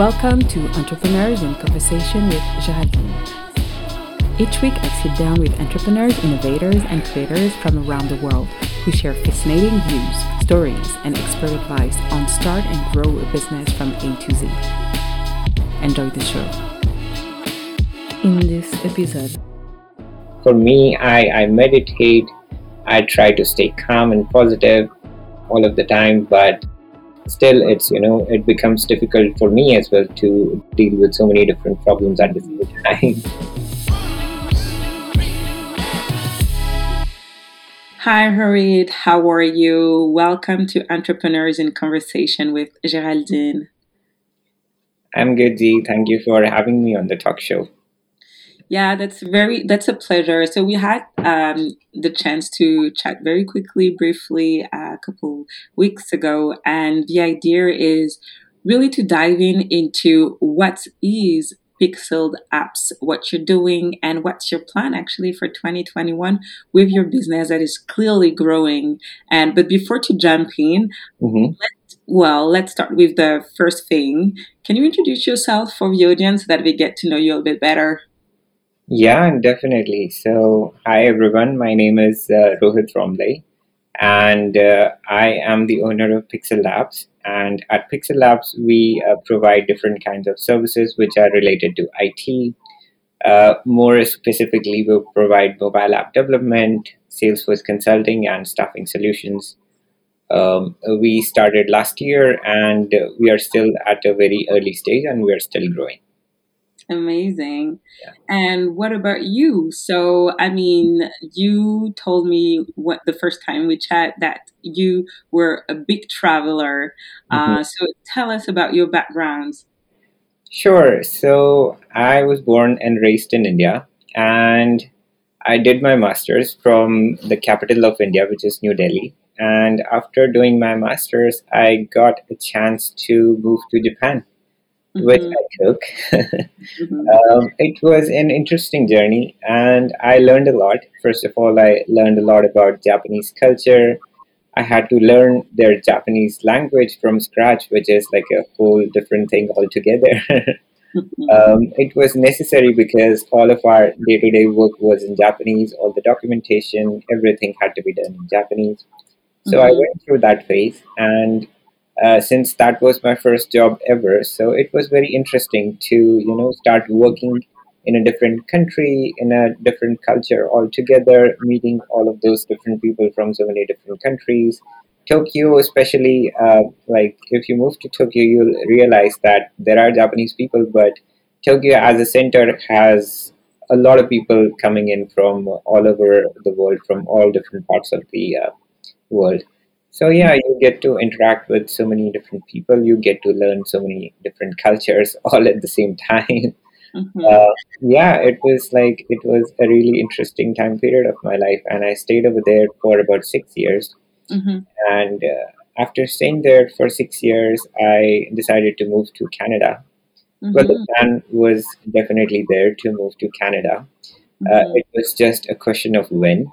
Welcome to Entrepreneurs in Conversation with Geraldine. Each week, I sit down with entrepreneurs, innovators, and creators from around the world who share fascinating views, stories, and expert advice on start and grow a business from A to Z. Enjoy the show. In this episode, for me, I, I meditate, I try to stay calm and positive all of the time, but still it's you know it becomes difficult for me as well to deal with so many different problems at the same time Hi, Harit. How are you? Welcome to Entrepreneurs in Conversation with Geraldine. I'm good, G. Thank you for having me on the talk show. Yeah, that's very that's a pleasure. So we had um, the chance to chat very quickly, briefly, a couple weeks ago, and the idea is really to dive in into what is Pixel Labs, what you're doing, and what's your plan actually for 2021 with your business that is clearly growing. And but before to jump in, mm-hmm. let, well, let's start with the first thing. Can you introduce yourself for the audience so that we get to know you a bit better? Yeah, definitely. So, hi everyone. My name is uh, Rohit Romley, and uh, I am the owner of Pixel Labs. And at Pixel Labs, we uh, provide different kinds of services which are related to IT. Uh, more specifically, we provide mobile app development, Salesforce consulting, and staffing solutions. Um, we started last year and we are still at a very early stage and we are still growing. Amazing. Yeah. And what about you? So, I mean, you told me what the first time we chat that you were a big traveler. Mm-hmm. Uh, so, tell us about your backgrounds. Sure. So, I was born and raised in India, and I did my master's from the capital of India, which is New Delhi. And after doing my master's, I got a chance to move to Japan mm-hmm. which I took. mm-hmm. um, it was an interesting journey, and I learned a lot. First of all, I learned a lot about Japanese culture. I had to learn their Japanese language from scratch, which is like a whole different thing altogether. Mm-hmm. um, it was necessary because all of our day to day work was in Japanese, all the documentation, everything had to be done in Japanese. So mm-hmm. I went through that phase, and uh, since that was my first job ever. So it was very interesting to you know start working in a different country, in a different culture altogether, meeting all of those different people from so many different countries. Tokyo, especially, uh, like if you move to Tokyo, you'll realize that there are Japanese people, but Tokyo as a center has a lot of people coming in from all over the world, from all different parts of the uh, world. So yeah, you get to interact with so many different people. You get to learn so many different cultures all at the same time. Mm-hmm. Uh, yeah, it was like it was a really interesting time period of my life, and I stayed over there for about six years. Mm-hmm. And uh, after staying there for six years, I decided to move to Canada. Mm-hmm. But the plan was definitely there to move to Canada. Uh, mm-hmm. it was just a question of when.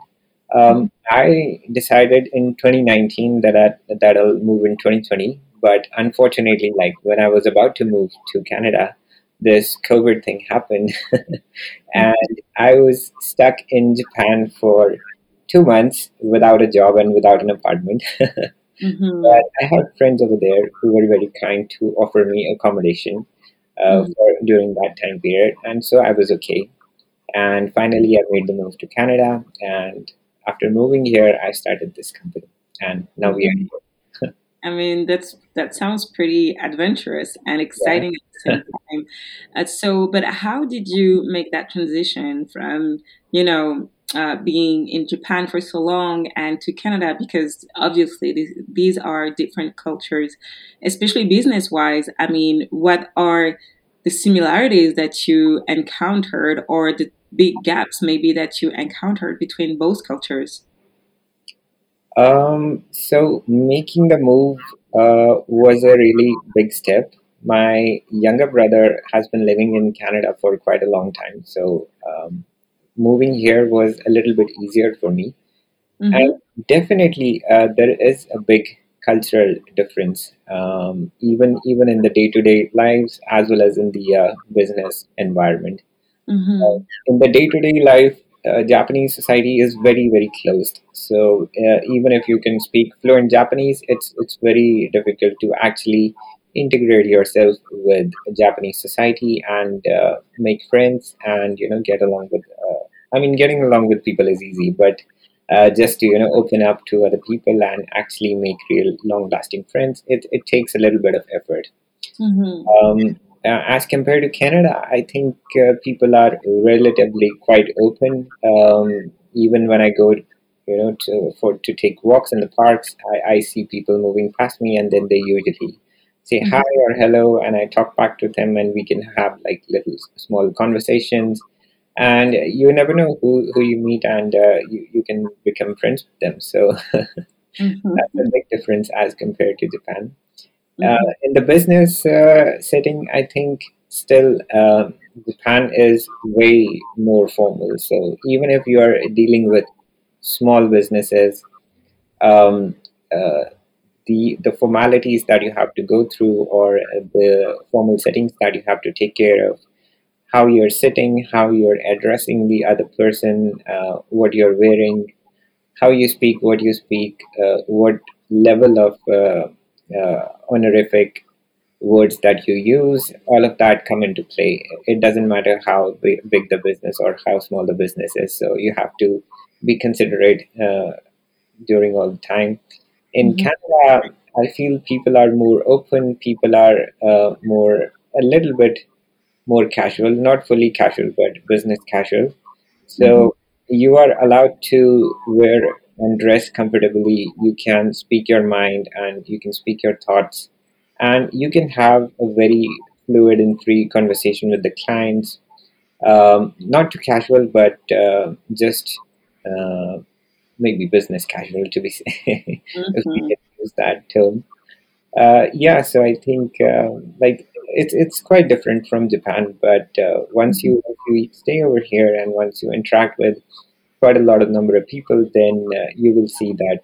Um, I decided in 2019 that I, that I'll move in 2020, but unfortunately, like when I was about to move to Canada, this COVID thing happened, and I was stuck in Japan for two months without a job and without an apartment. mm-hmm. But I had friends over there who were very kind to offer me accommodation uh, mm-hmm. for, during that time period, and so I was okay. And finally, I made the move to Canada, and after moving here, I started this company, and now we are here. I mean, that's that sounds pretty adventurous and exciting yeah. at the same time. Uh, so, but how did you make that transition from, you know, uh, being in Japan for so long and to Canada? Because obviously these, these are different cultures, especially business wise. I mean, what are the similarities that you encountered or the big gaps maybe that you encountered between both cultures? Um, so making the move uh, was a really big step. My younger brother has been living in Canada for quite a long time, so um, moving here was a little bit easier for me. Mm-hmm. And definitely, uh, there is a big cultural difference, um, even even in the day to day lives as well as in the uh, business environment. Mm-hmm. Uh, in the day to day life, uh, Japanese society is very very closed. So uh, even if you can speak fluent Japanese, it's it's very difficult to actually integrate yourself with Japanese society and uh, make friends and you know get along with. Uh, I mean, getting along with people is easy, but uh, just to you know open up to other people and actually make real long lasting friends, it it takes a little bit of effort. Mm-hmm. Um, uh, as compared to Canada, I think uh, people are relatively quite open. Um, even when I go, you know, to for to take walks in the parks, I, I see people moving past me, and then they usually say Mhm. hi or hello, and I talk back to them, and we can have like little small conversations. And you never know who, who you meet, and uh, you, you can become friends with them. So Mm-hmm. that's a big difference as compared to Japan. Mm-hmm. Uh, in the business uh, setting, I think still uh, Japan is way more formal. So even if you are dealing with small businesses, um, uh, the the formalities that you have to go through, or the formal settings that you have to take care of, how you're sitting, how you're addressing the other person, uh, what you're wearing, how you speak, what you speak, uh, what level of uh, honorific words that you use, all of that come into play. It doesn't matter how big, the business or how small the business is. So you have to be considerate uh, during all the time. In Mhm. Canada, I feel people are more open. People are uh, more a little bit more casual, not fully casual, but business casual. So you are allowed to wear and dress comfortably. You can speak your mind and you can speak your thoughts, and you can have a very fluid and free conversation with the clients. Um, not too casual, but uh, just uh, maybe business casual to be if we Mhm. can use that term. Uh, yeah, so I think um like it's it's quite different from Japan, but uh, once you once you stay over here and once you interact with quite a lot of number of people, then uh, you will see that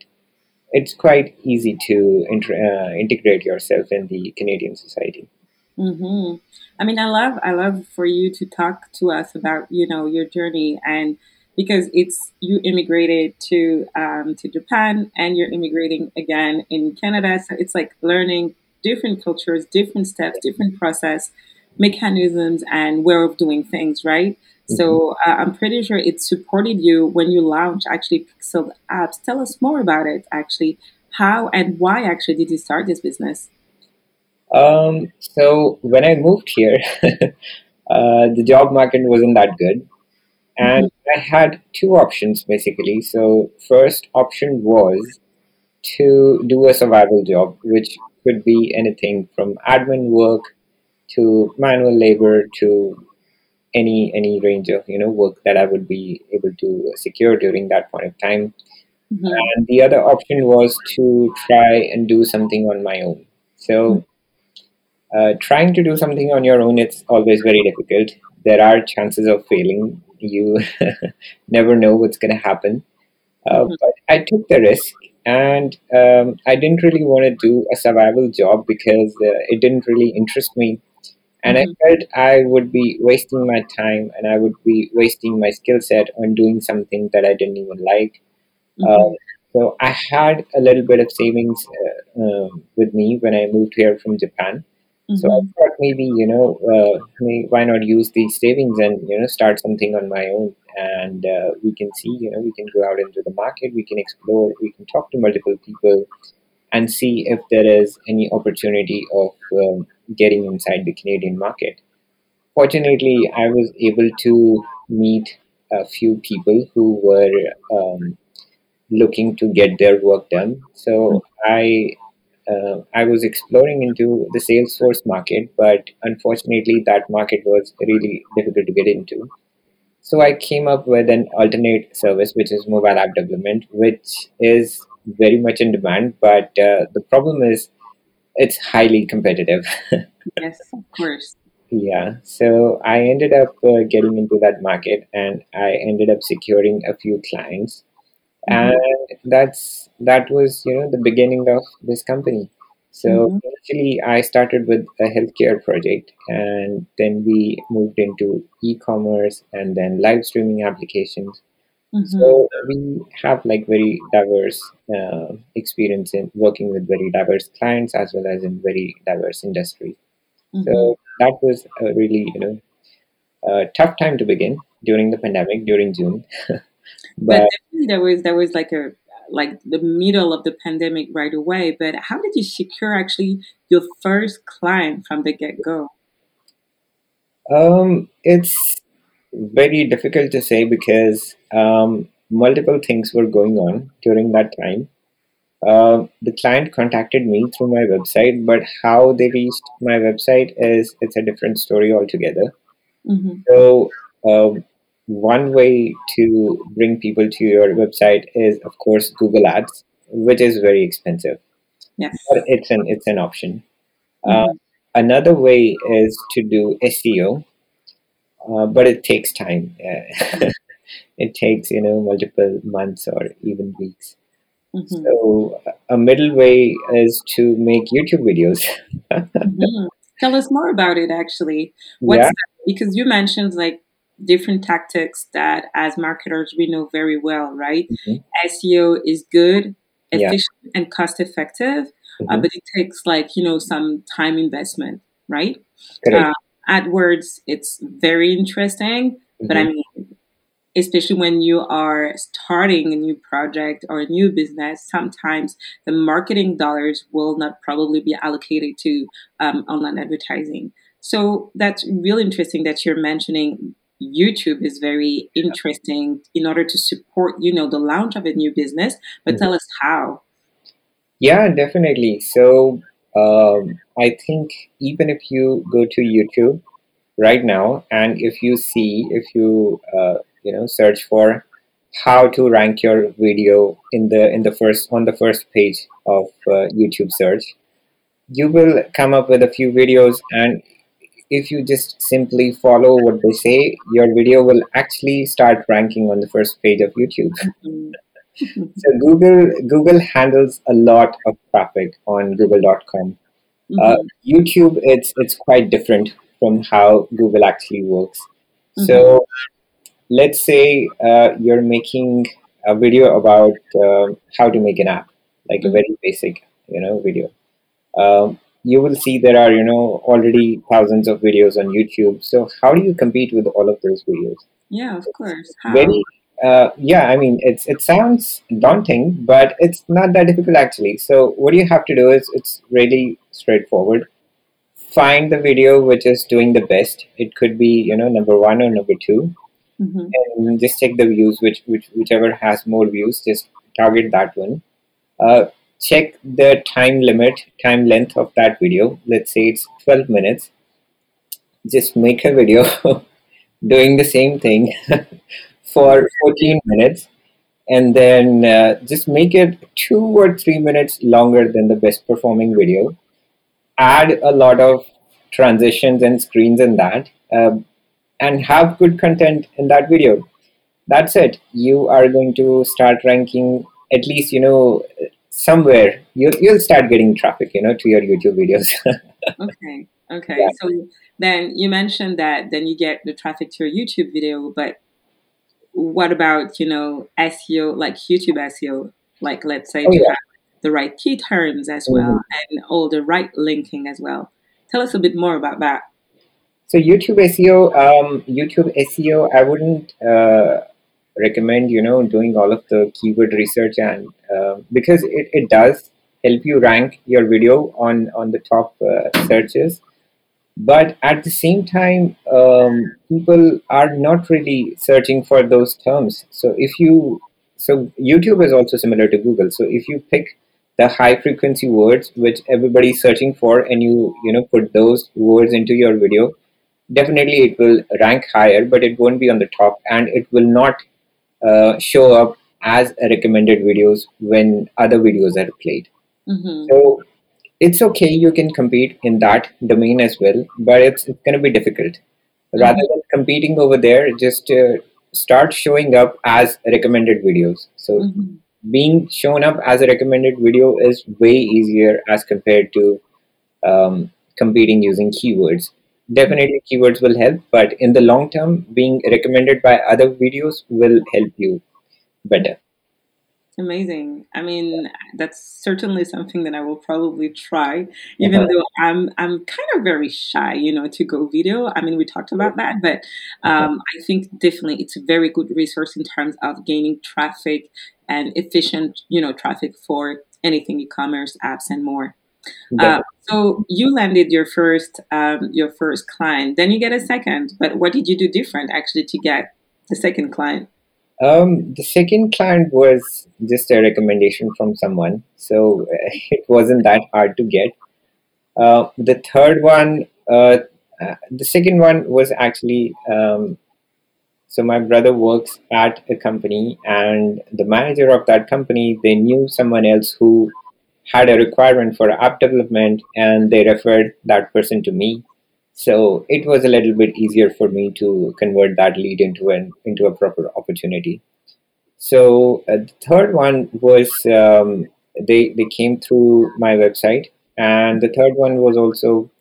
it's quite easy to inter- uh, integrate yourself in the Canadian society. hmm I mean, I love, I love for you to talk to us about, you know, your journey and because it's you immigrated to um, to Japan and you're immigrating again in Canada, so it's like learning different cultures, different steps, different process, mechanisms, and way of doing things, right? Mhm. So uh, I'm pretty sure it supported you when you launched actually Pixel Labs. Tell us more about it, actually. How and why actually did you start this business? Um, so when I moved here, uh, the job market wasn't that good, and I had two options basically. So first option was to do a survival job, which could be anything from admin work to manual labor to any any range of you know work that I would be able to secure during that point of time. hmm And the other option was to try and do something on my own. So uh, trying to do something on your own, it's always very difficult. There are chances of failing. You never know what's going to happen. Uh, hmm but I took the risk, and um, I didn't really want to do a survival job because uh, it didn't really interest me. And I hmm felt I would be wasting my time and I would be wasting my skill set on doing something that I didn't even like. Uh, hmm so I had a little bit of savings uh, um, with me when I moved here from Japan. So I hmm thought maybe you know uh, why not use these savings and you know start something on my own, and uh, we can see you know we can go out into the market, we can explore, we can talk to multiple people, and see if there is any opportunity of um, getting inside the Canadian market. Fortunately, I was able to meet a few people who were um, looking to get their work done. So I uh, I was exploring into the Salesforce market, but unfortunately, that market was really difficult to get into. So I came up with an alternate service, which is mobile app development, which is very much in demand. But uh, the problem is it's highly competitive. Yes, of course. yeah. So I ended up uh, getting into that market, and I ended up securing a few clients Mhm. and that's that was you know the beginning of this company so Mhm. initially i started with a healthcare project and then we moved into e-commerce and then live streaming applications Mhm. so we have like very diverse uh, experience in working with very diverse clients as well as in very diverse industries Mhm. so that was a really you know uh, tough time to begin during the pandemic during june But but there was there was like a like the middle of the pandemic right away. But how did you secure actually your first client from the get go? Um, it's very difficult to say because um, multiple things were going on during that time. Uh, the client contacted me through my website, but how they reached my website is it's a different story altogether. hmm So, um, one way to bring people to your website is, of course, Google Ads, which is very expensive, Yes. but it's an it's an option. Uh, hmm another way is to do SEO, uh, but it takes time. It takes you know multiple months or even weeks. hmm So a middle way is to make YouTube videos. hmm Tell us more about it actually. What's yeah. that? Because you mentioned like different tactics that as marketers we know very well, right? hmm SEO is good, Yeah. efficient, and cost effective, uh, hmm but it takes like you know some time investment, right? Correct. Uh, AdWords, it's very interesting, but I hmm mean, especially when you are starting a new project or a new business, sometimes the marketing dollars will not probably be allocated to um, online advertising. So that's really interesting that you're mentioning YouTube is very interesting in order to support, you know, the launch of a new business. But hmm tell us how. Yeah, definitely. So um, I think even if you go to YouTube right now, and if you see, if you uh, you know search for how to rank your video in the in the first on the first page of uh, YouTube search, you will come up with a few videos, and if you just simply follow what they say, your video will actually start ranking on the first page of YouTube. Mhm. So Google Google handles a lot of traffic on Google.com. Uh, Mhm. YouTube, it's it's quite different from how Google actually works. Mhm. So let's say uh, you're making a video about um how to make an app, like a Mhm. very basic, you know, video. Um, you will see there are, you know, already thousands of videos on YouTube. So how do you compete with all of those videos? Yeah, of course. How? very, uh, yeah. I mean, it's it sounds daunting, but it's not that difficult actually. So what you have to do is it's really straightforward. Find the video which is doing the best. It could be, you know, number one or number two, hmm and just take the views which which whichever has more views. Just target that one. Uh, check the time limit, time length of that video. Let's say it's 12 minutes. Just make a video doing the same thing for 14 minutes and then uh, just make it two or three minutes longer than the best performing video. Add a lot of transitions and screens in that um, and have good content in that video. That's it. You are going to start ranking at least, you know, somewhere. You'll, you'll start getting traffic, you know, to your YouTube videos. Okay. Okay. yeah. So then you mentioned that then you get the traffic to your YouTube video, but what about, you know, SEO, like YouTube SEO? Like, let's say Oh, yeah. have the right key terms as Mhm. well and all the right linking as well. Tell us a bit more about that. So YouTube SEO, um, YouTube SEO, I wouldn't uh, recommend you know doing all of the keyword research and uh, because it, it does help you rank your video on on the top uh, searches, but at the same time, um, people are not really searching for those terms. So if you so YouTube is also similar to Google. So if you pick the high frequency words which everybody's searching for and you you know put those words into your video definitely it will rank higher, but it won't be on the top and it will not uh, show up as recommended videos when other videos are played. hmm So it's okay, you can compete in that domain as well, but it's, it's going to be difficult. Rather hmm than competing over there, just uh, start showing up as recommended videos. So hmm being shown up as a recommended video is way easier as compared to um, competing using keywords. Definitely, keywords will help, but in the long term, being recommended by other videos will help you better. Amazing. I mean, that's certainly something that I will probably try, even Uh-huh. though I'm I'm kind of very shy, you know, to go video. I mean, we talked about that, but Uh-huh. um, I think definitely it's a very good resource in terms of gaining traffic and efficient, you know, traffic for anything e-commerce apps and more. Uh, so you landed your first um, your first client, then you get a second. But what did you do different actually to get the second client? Um, the second client was just a recommendation from someone, so it wasn't that hard to get. Uh, the third one, uh, uh, the second one was actually um, so my brother works at a company, and the manager of that company they knew someone else who had a requirement for app development, and they referred that person to me. So it was a little bit easier for me to convert that lead into an into a proper opportunity. So uh, the third one was um, they they came through my website, and the third one was also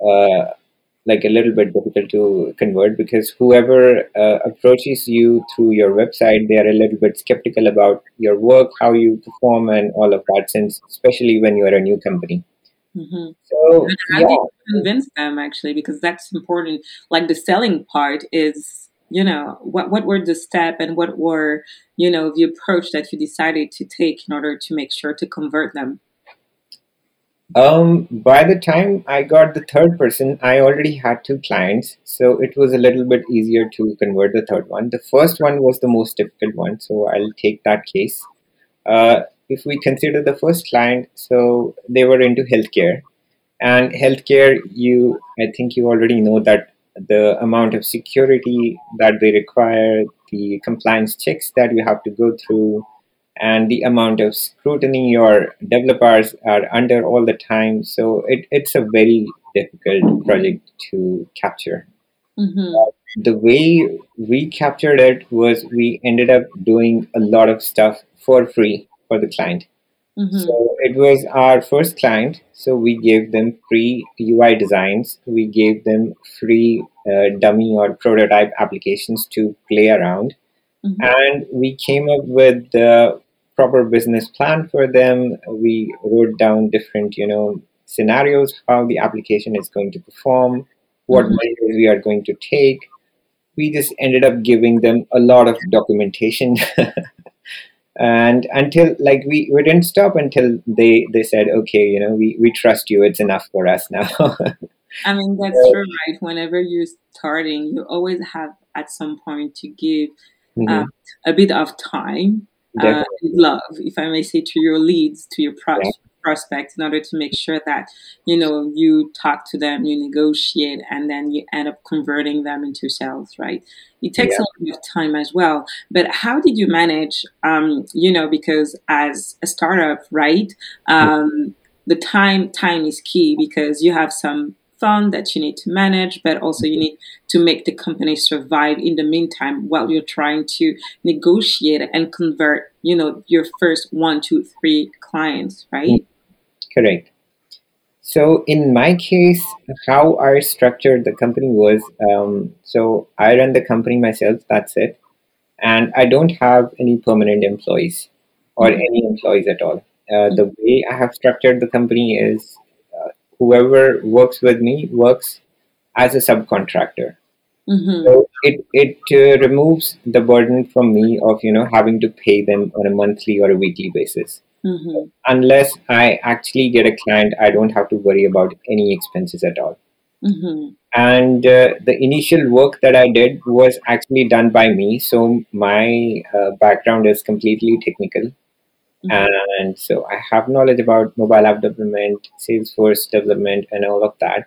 uh, like a little bit difficult to convert because whoever uh, approaches you through your website, they are a little bit skeptical about your work, how you perform, and all of that. Since especially when you are a new company. hmm So how yeah, do you convince them actually? Because that's important. Like the selling part is, you know, what what were the step and what were, you know, the approach that you decided to take in order to make sure to convert them? Um, by the time I got the third person, I already had two clients, so it was a little bit easier to convert the third one. The first one was the most difficult one, so I'll take that case. Uh, if we consider the first client, so they were into healthcare, and healthcare, you, I think you already know that the amount of security that they require, the compliance checks that you have to go through, and the amount of scrutiny your developers are under all the time. So it, it's a very difficult project to capture. Mm-hmm. The way we captured it was we ended up doing a lot of stuff for free for the client. Mm-hmm. So it was our first client. So we gave them free UI designs. We gave them free uh, dummy or prototype applications to play around Mm-hmm. and we came up with the proper business plan for them. We wrote down different you know scenarios how the application is going to perform what Mm-hmm. measures we are going to take. We just ended up giving them a lot of documentation. And until like we, we didn't stop until they they said okay you know we, we trust you. It's enough for us now. I mean, that's so, true, right? Whenever you're starting, you always have at some point to give uh, mhm, a bit of time, uh, love, if I may say, to your leads, to your yeah prospects, in order to make sure that you know you talk to them, you negotiate, and then you end up converting them into sales, right? It takes yeah a bit of time as well. But how did you manage? Um, you know, because as a startup, right? Um, the time time is key because you have some fund that you need to manage, but also you need to make the company survive in the meantime while you're trying to negotiate and convert, you know, your first one, two, three clients, right? Correct So in my case, how I structured the company was um, so I run the company myself. That's it, and I don't have any permanent employees or any employees at all. Uh, the way I have structured the company is whoever works with me works as a subcontractor. Mm-hmm. So it it uh, removes the burden from me of you know having to pay them on a monthly or a weekly basis Mm-hmm. unless I actually get a client, I don't have to worry about any expenses at all. Mm-hmm. And uh, the initial work that I did was actually done by me. So my uh, background is completely technical. Mm-hmm. And so I have knowledge about mobile app development, Salesforce development, and all of that.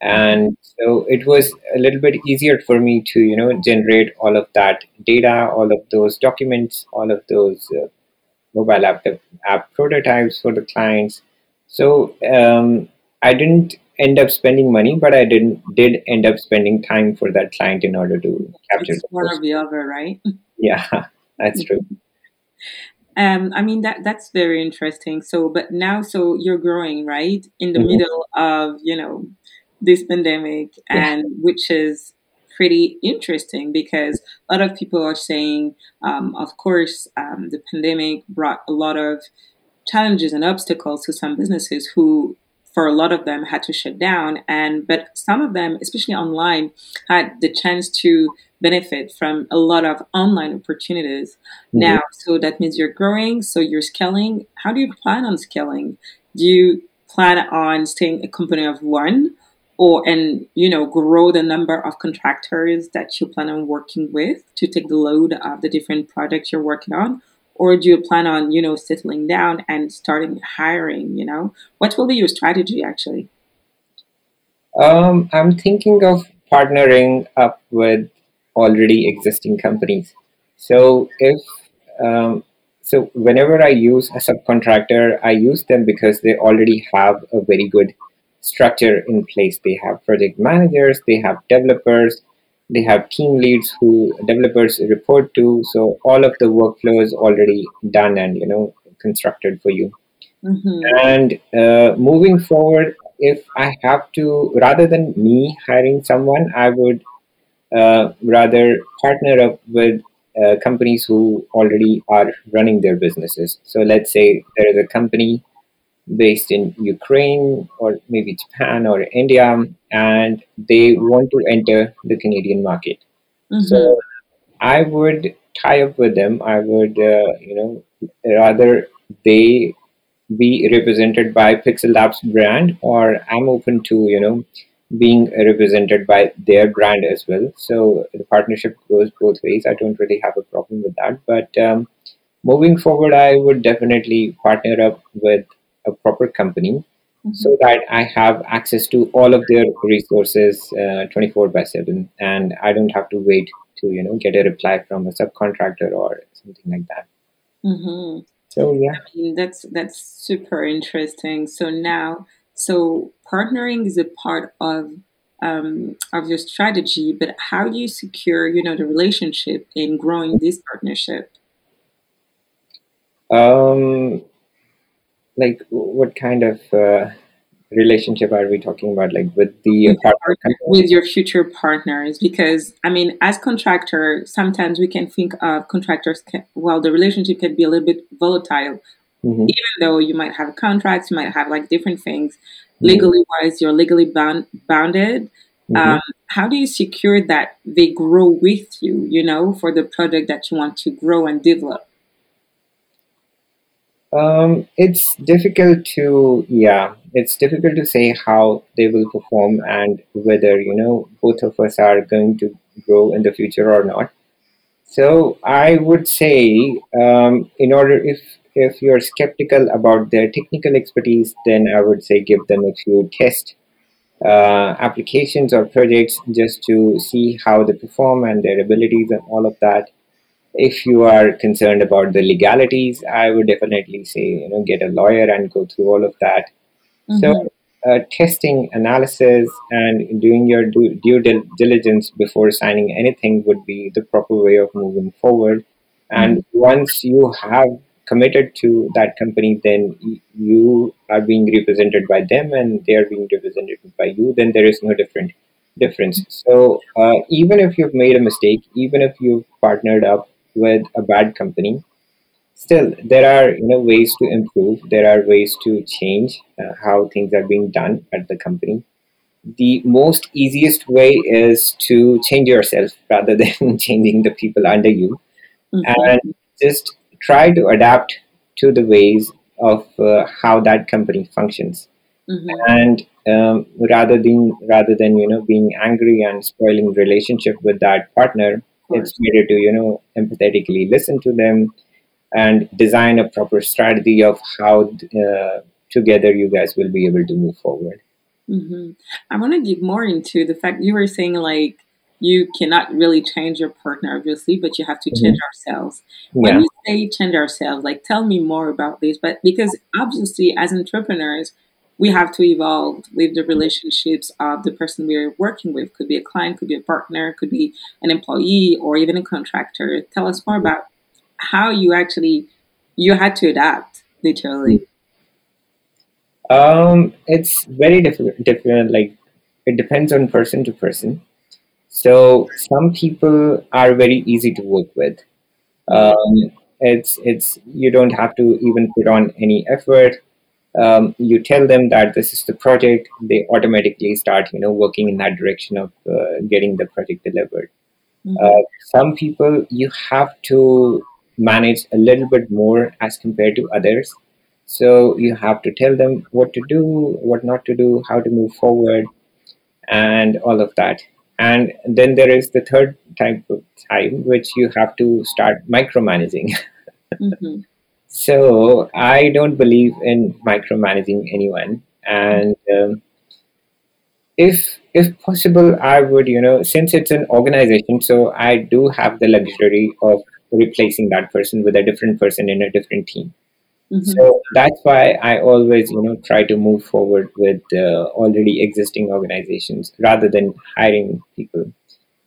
And so it was a little bit easier for me to, you know, generate all of that data, all of those documents, all of those uh, mobile app, app prototypes for the clients. So um, I didn't end up spending money, but I didn't did end up spending time for that client in order to capture. It's one or the other, right? Yeah, that's true. Um, I mean that that's very interesting. So, but now, so you're growing, right, in the mm-hmm. middle of you know this pandemic, and which is pretty interesting because a lot of people are saying, um, of course, um, the pandemic brought a lot of challenges and obstacles to some businesses who for a lot of them had to shut down and but some of them especially online had the chance to benefit from a lot of online opportunities. Mm-hmm. now so that means you're growing so you're scaling. How do you plan on scaling? Do you plan on staying a company of one or and you know grow the number of contractors that you plan on working with to take the load of the different projects you're working on or do you plan on you know settling down and starting hiring you know? What will be your strategy actually? Um, i'm thinking of partnering up with already existing companies. So if um, so whenever i use a subcontractor i use them because they already have a very good structure in place. They have project managers they have developers they have team leads who developers report to so all of the workflow is already done and you know constructed for you mm-hmm. and uh, moving forward if i have to rather than me hiring someone i would uh, rather partner up with uh, companies who already are running their businesses so let's say there is a company based in Ukraine or maybe Japan or India, and they want to enter the Canadian market. Mm-hmm. So I would tie up with them. I would, uh, you know, rather they be represented by Pixel Labs brand, or I'm open to, you know, being represented by their brand as well. So the partnership goes both ways. I don't really have a problem with that. But um, moving forward, I would definitely partner up with a proper company mm-hmm. so that I have access to all of their resources uh, 24 by 7 and I don't have to wait to you know get a reply from a subcontractor or something like that. Mm-hmm. So yeah, I mean, that's that's super interesting. So now, so partnering is a part of um, of your strategy, but how do you secure you know the relationship in growing this partnership? Um, like what kind of uh, relationship are we talking about like with the partner with your future partners because i mean as contractor sometimes we can think of contractors can, well the relationship can be a little bit volatile mm-hmm. even though you might have contracts you might have like different things mm-hmm. legally wise you're legally bound bounded mm-hmm. um, how do you secure that they grow with you you know for the project that you want to grow and develop um, it's difficult to, yeah, it's difficult to say how they will perform and whether, you know, both of us are going to grow in the future or not. So I would say, um, in order, if if you're skeptical about their technical expertise, then I would say give them a few test uh, applications or projects just to see how they perform and their abilities and all of that if you are concerned about the legalities, I would definitely say you know get a lawyer and go through all of that. Mm-hmm. So uh, testing, analysis, and doing your due, due, diligence before signing anything would be the proper way of moving forward. And mm-hmm. once you have committed to that company, then you are being represented by them, and they are being represented by you. Then there is no different difference. So uh, even if you've made a mistake, even if you've partnered up with a bad company. Still there are you know ways to improve. There are ways to change uh, how things are being done at the company. The most easiest way is to change yourself rather than changing the people under you. Mm-hmm. and just try to adapt to the ways of uh, how that company functions. Mm-hmm. and um, rather than rather than you know being angry and spoiling relationship with that partner it's better to you know empathetically listen to them and design a proper strategy of how uh, together you guys will be able to move forward mm-hmm. i want to dig more into the fact you were saying like you cannot really change your partner obviously but you have to change mm-hmm. ourselves when yeah. you say change ourselves like tell me more about this but because obviously as entrepreneurs we have to evolve with the relationships of the person we're working with. Could be a client, could be a partner, could be an employee, or even a contractor. Tell us more about how you actually you had to adapt, literally. Um, it's very different. Different, like it depends on person to person. So some people are very easy to work with. Um, it's it's you don't have to even put on any effort um, you tell them that this is the project, they automatically start, you know, working in that direction of uh, getting the project delivered. Mm-hmm. Uh, some people you have to manage a little bit more as compared to others. So you have to tell them what to do, what not to do, how to move forward, and all of that. And then there is the third type of time, which you have to start micromanaging. mm-hmm. So I don't believe in micromanaging anyone, and um, if if possible, I would you know since it's an organization, so I do have the luxury of replacing that person with a different person in a different team. Mm-hmm. So that's why I always, you know, try to move forward with uh, already existing organizations rather than hiring people.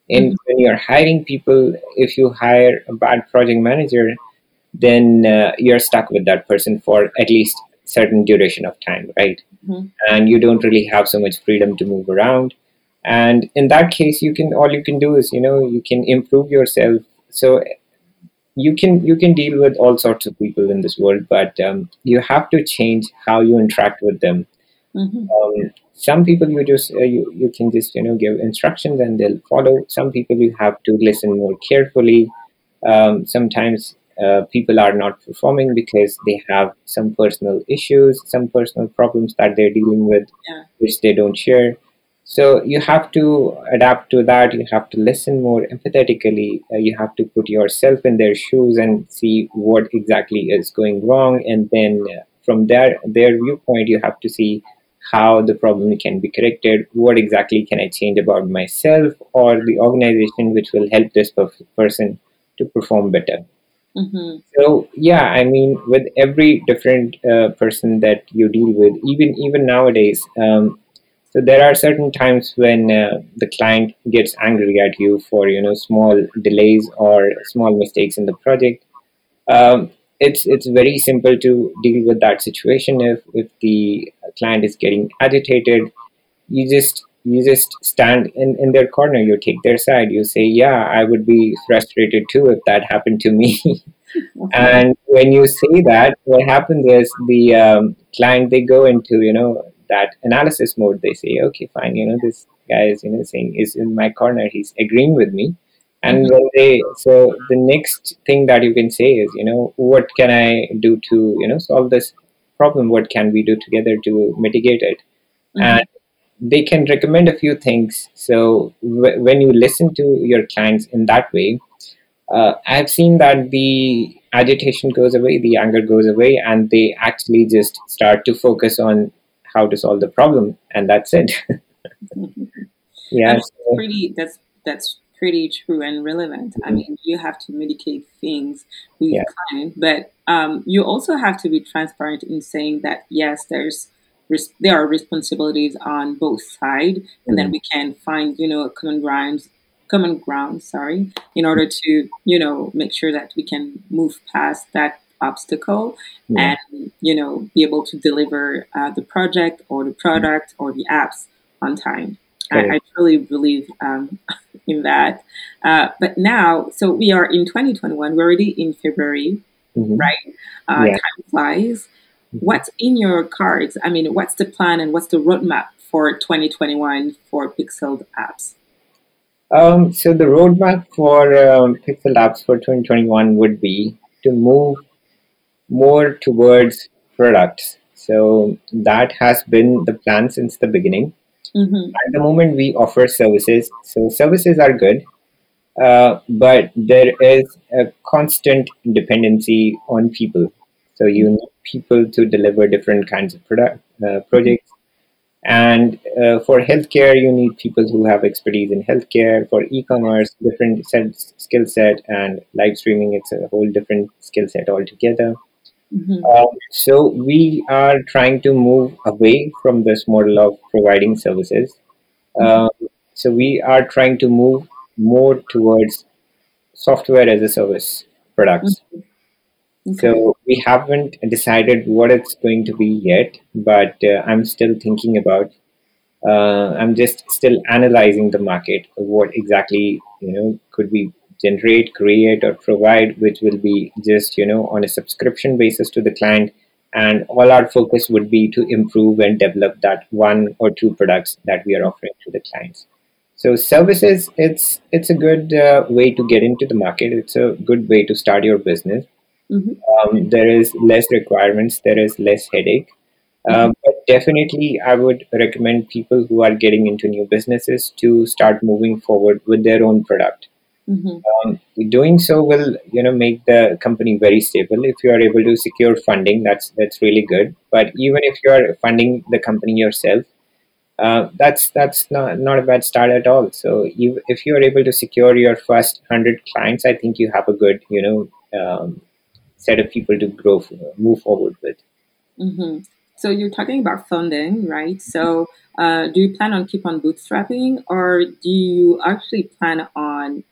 And mm-hmm. when you're hiring people, if you hire a bad project manager, then uh, you're stuck with that person for at least certain duration of time right? Mm-hmm. and you don't really have so much freedom to move around. And in that case you can all you can do is you know you can improve yourself. So you can you can deal with all sorts of people in this world but um, you have to change how you interact with them. Mm-hmm. um, some people you just uh, you, you can just you know give instructions and they'll follow. Some people you have to listen more carefully. Um, sometimes uh, people are not performing because they have some personal issues, some personal problems that they're dealing with, yeah. which they don't share. So you have to adapt to that. You have to listen more empathetically. Uh, you have to put yourself in their shoes and see what exactly is going wrong, and then uh, from their their viewpoint, you have to see how the problem can be corrected. What exactly can I change about myself or the organization, which will help this person to perform better. Mm-hmm. So yeah, I mean, with every different uh, person that you deal with, even even nowadays, um, so there are certain times when uh, the client gets angry at you for you know small delays or small mistakes in the project. Um, it's it's very simple to deal with that situation. If if the client is getting agitated, you just you just stand in, in their corner you take their side you say yeah i would be frustrated too if that happened to me. And when you say that what happens is the um, client they go into you know that analysis mode. They say okay fine you know this guy is you know saying is in my corner he's agreeing with me. And mm-hmm. when they so the next thing that you can say is you know what can i do to you know solve this problem? What can we do together to mitigate it? Mm-hmm. and they can recommend a few things. So w- when you listen to your clients in that way, uh, I've seen that the agitation goes away, the anger goes away, and they actually just start to focus on how to solve the problem, and that's it. yeah, that's pretty. That's that's pretty true and relevant. Mm-hmm. I mean, you have to mitigate things with yeah. client, but um, you also have to be transparent in saying that yes, there's res- there are responsibilities on both sides, and then mm-hmm. we can find you know common grounds common ground sorry in order to you know make sure that we can move past that obstacle yeah. and you know be able to deliver uh, the project or the product or the apps on time I, I, truly believe um, in that uh, but now so we are in 2021 we're already in february mm-hmm. right uh, yeah. time flies What's in your cards? I mean, what's the plan and what's the roadmap for 2021 for Pixel Labs? Um, so the roadmap for um, Pixel Labs for 2021 would be to move more towards products. So that has been the plan since the beginning. Mm-hmm. At the moment, we offer services. So services are good, uh, but there is a constant dependency on people. So you need people to deliver different kinds of product uh, projects. And uh, for healthcare, you need people who have expertise in healthcare. For e-commerce, different set, skill set, and live streaming, it's a whole different skill set altogether. Mm-hmm. Um, so we are trying to move away from this model of providing services. Um, so we are trying to move more towards software as a service products. Mm-hmm. Okay. So we haven't decided what it's going to be yet, but uh, I'm still thinking about. Uh, I'm just still analyzing the market. What exactly you know could we generate, create, or provide, which will be just you know on a subscription basis to the client, and all our focus would be to improve and develop that one or two products that we are offering to the clients. So services, it's it's a good uh, way to get into the market. It's a good way to start your business Mm-hmm. Um, there is less requirements, there is less headache. Um, but definitely, I would recommend people who are getting into new businesses to start moving forward with their own product. Mm-hmm. Um, doing so will, you know, make the company very stable. If you are able to secure funding, that's that's really good. But even if you are funding the company yourself, uh, that's that's not not a bad start at all. So you, if you are able to secure your first hundred clients, I think you have a good, you know, um, set of people to grow, move forward with. Mm-hmm. So you're talking about funding, right? So uh, do you plan on keep on bootstrapping, or do you actually plan on,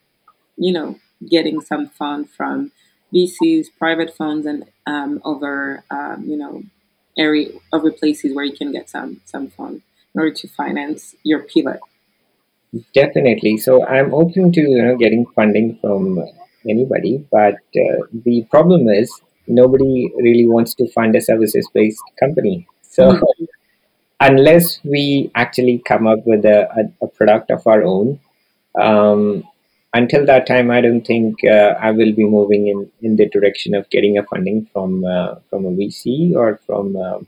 you know, getting some fund from VCs, private funds, and um, other, um, you know, area other places where you can get some some fund in order to finance your pivot? Definitely. So I'm open to you know getting funding from anybody. But uh, the problem is nobody really wants to fund a services based company. So mm-hmm. unless we actually come up with a, a, a product of our own, um, until that time, I don't think uh, I will be moving in, in the direction of getting a funding from uh, from a VC or from uh,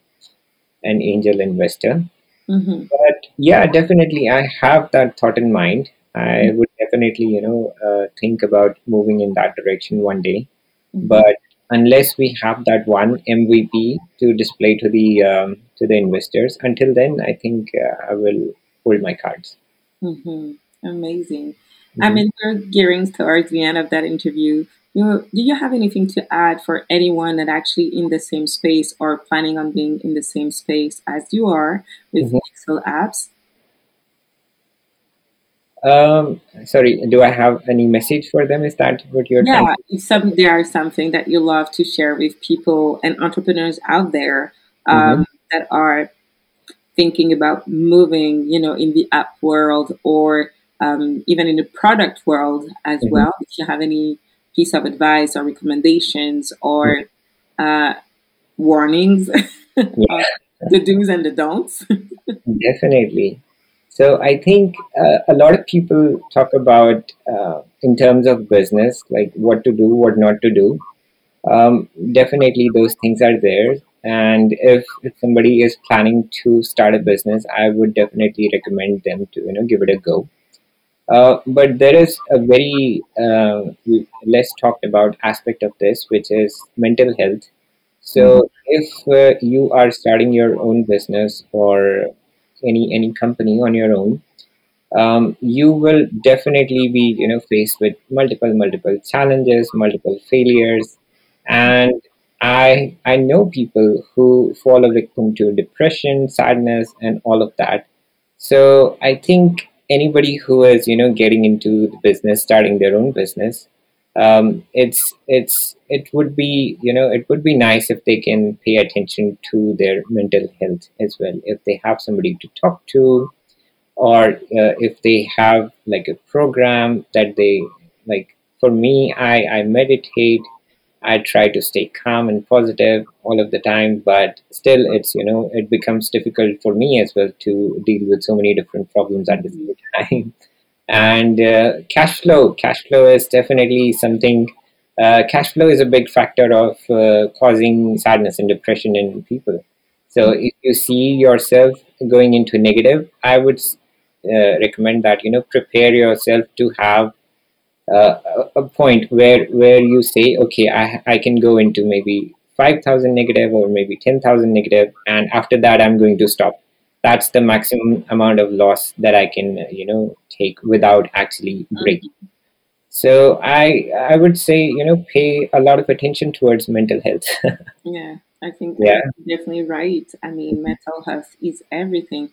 an angel investor. Mm-hmm. But yeah, definitely, I have that thought in mind. I mm-hmm. would definitely, you know, uh, think about moving in that direction one day. Mm-hmm. But unless we have that one MVP to display to the um, to the investors, until then, I think uh, I will hold my cards. Mm-hmm. Amazing. Mm-hmm. I mean, we're gearing towards the end of that interview. You know, do you have anything to add for anyone that actually in the same space or planning on being in the same space as you are with mm-hmm. Pixel Labs? Um, sorry, do I have any message for them? Is that what you're? Yeah, if some there are something that you love to share with people and entrepreneurs out there um, mm-hmm. that are thinking about moving, you know, in the app world or um, even in the product world as mm-hmm. well. If you have any piece of advice or recommendations or mm-hmm. uh, warnings, yeah. the do's and the don'ts. Definitely. So I think uh, a lot of people talk about uh, in terms of business, like what to do, what not to do. Um, definitely, those things are there. And if, if somebody is planning to start a business, I would definitely recommend them to you know give it a go. Uh, but there is a very uh, less talked about aspect of this, which is mental health. So mm-hmm. if uh, you are starting your own business or any any company on your own, um, you will definitely be you know faced with multiple multiple challenges, multiple failures, and I I know people who fall a victim to depression, sadness, and all of that. So I think anybody who is you know getting into the business, starting their own business, um, it's it's it would be you know it would be nice if they can pay attention to their mental health as well. If they have somebody to talk to or uh, if they have like a program that they like for me i i meditate i try to stay calm and positive all of the time but still it's you know it becomes difficult for me as well to deal with so many different problems at the same time and uh, cash flow. Cash flow is definitely something uh, cash flow is a big factor of uh, causing sadness and depression in people. So mm-hmm. if you see yourself going into negative i would uh, recommend that you know prepare yourself to have uh, a point where where you say okay i, I can go into maybe 5000 negative or maybe 10000 negative and after that i'm going to stop that's the maximum amount of loss that I can, you know, take without actually breaking. So I I would say you know pay a lot of attention towards mental health. Yeah, I think yeah, you're definitely right. I mean, mental health is everything.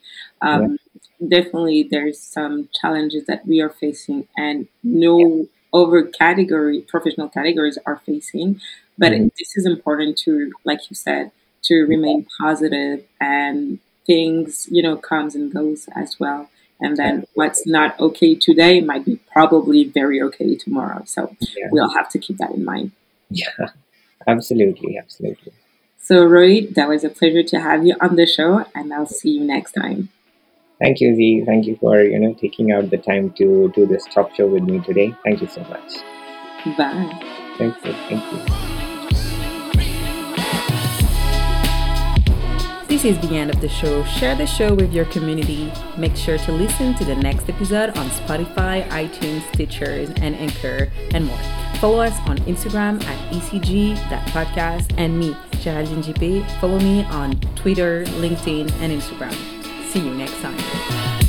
yeah, Um, definitely, there's some challenges that we are facing, and yeah. no over category professional categories are facing. But Mhm. this is important to, like you said, to remain positive, and things you know comes and goes as well. And then what's not okay today might be probably very okay tomorrow. So Yeah, we'll have to keep that in mind. yeah, absolutely, absolutely. So, Roy, that was a pleasure to have you on the show, and I'll see you next time. Thank you, Z. Thank you for you know taking out the time to do this talk show with me today. Thank you so much. Bye. Thank you. Thank you. This is the end of the show. Share the show with your community. Make sure to listen to the next episode on Spotify, iTunes, Stitchers, and Anchor, and more. Follow us on Instagram at ecg.podcast and me, Geraldine GP. Follow me on Twitter, LinkedIn, and Instagram. See you next time.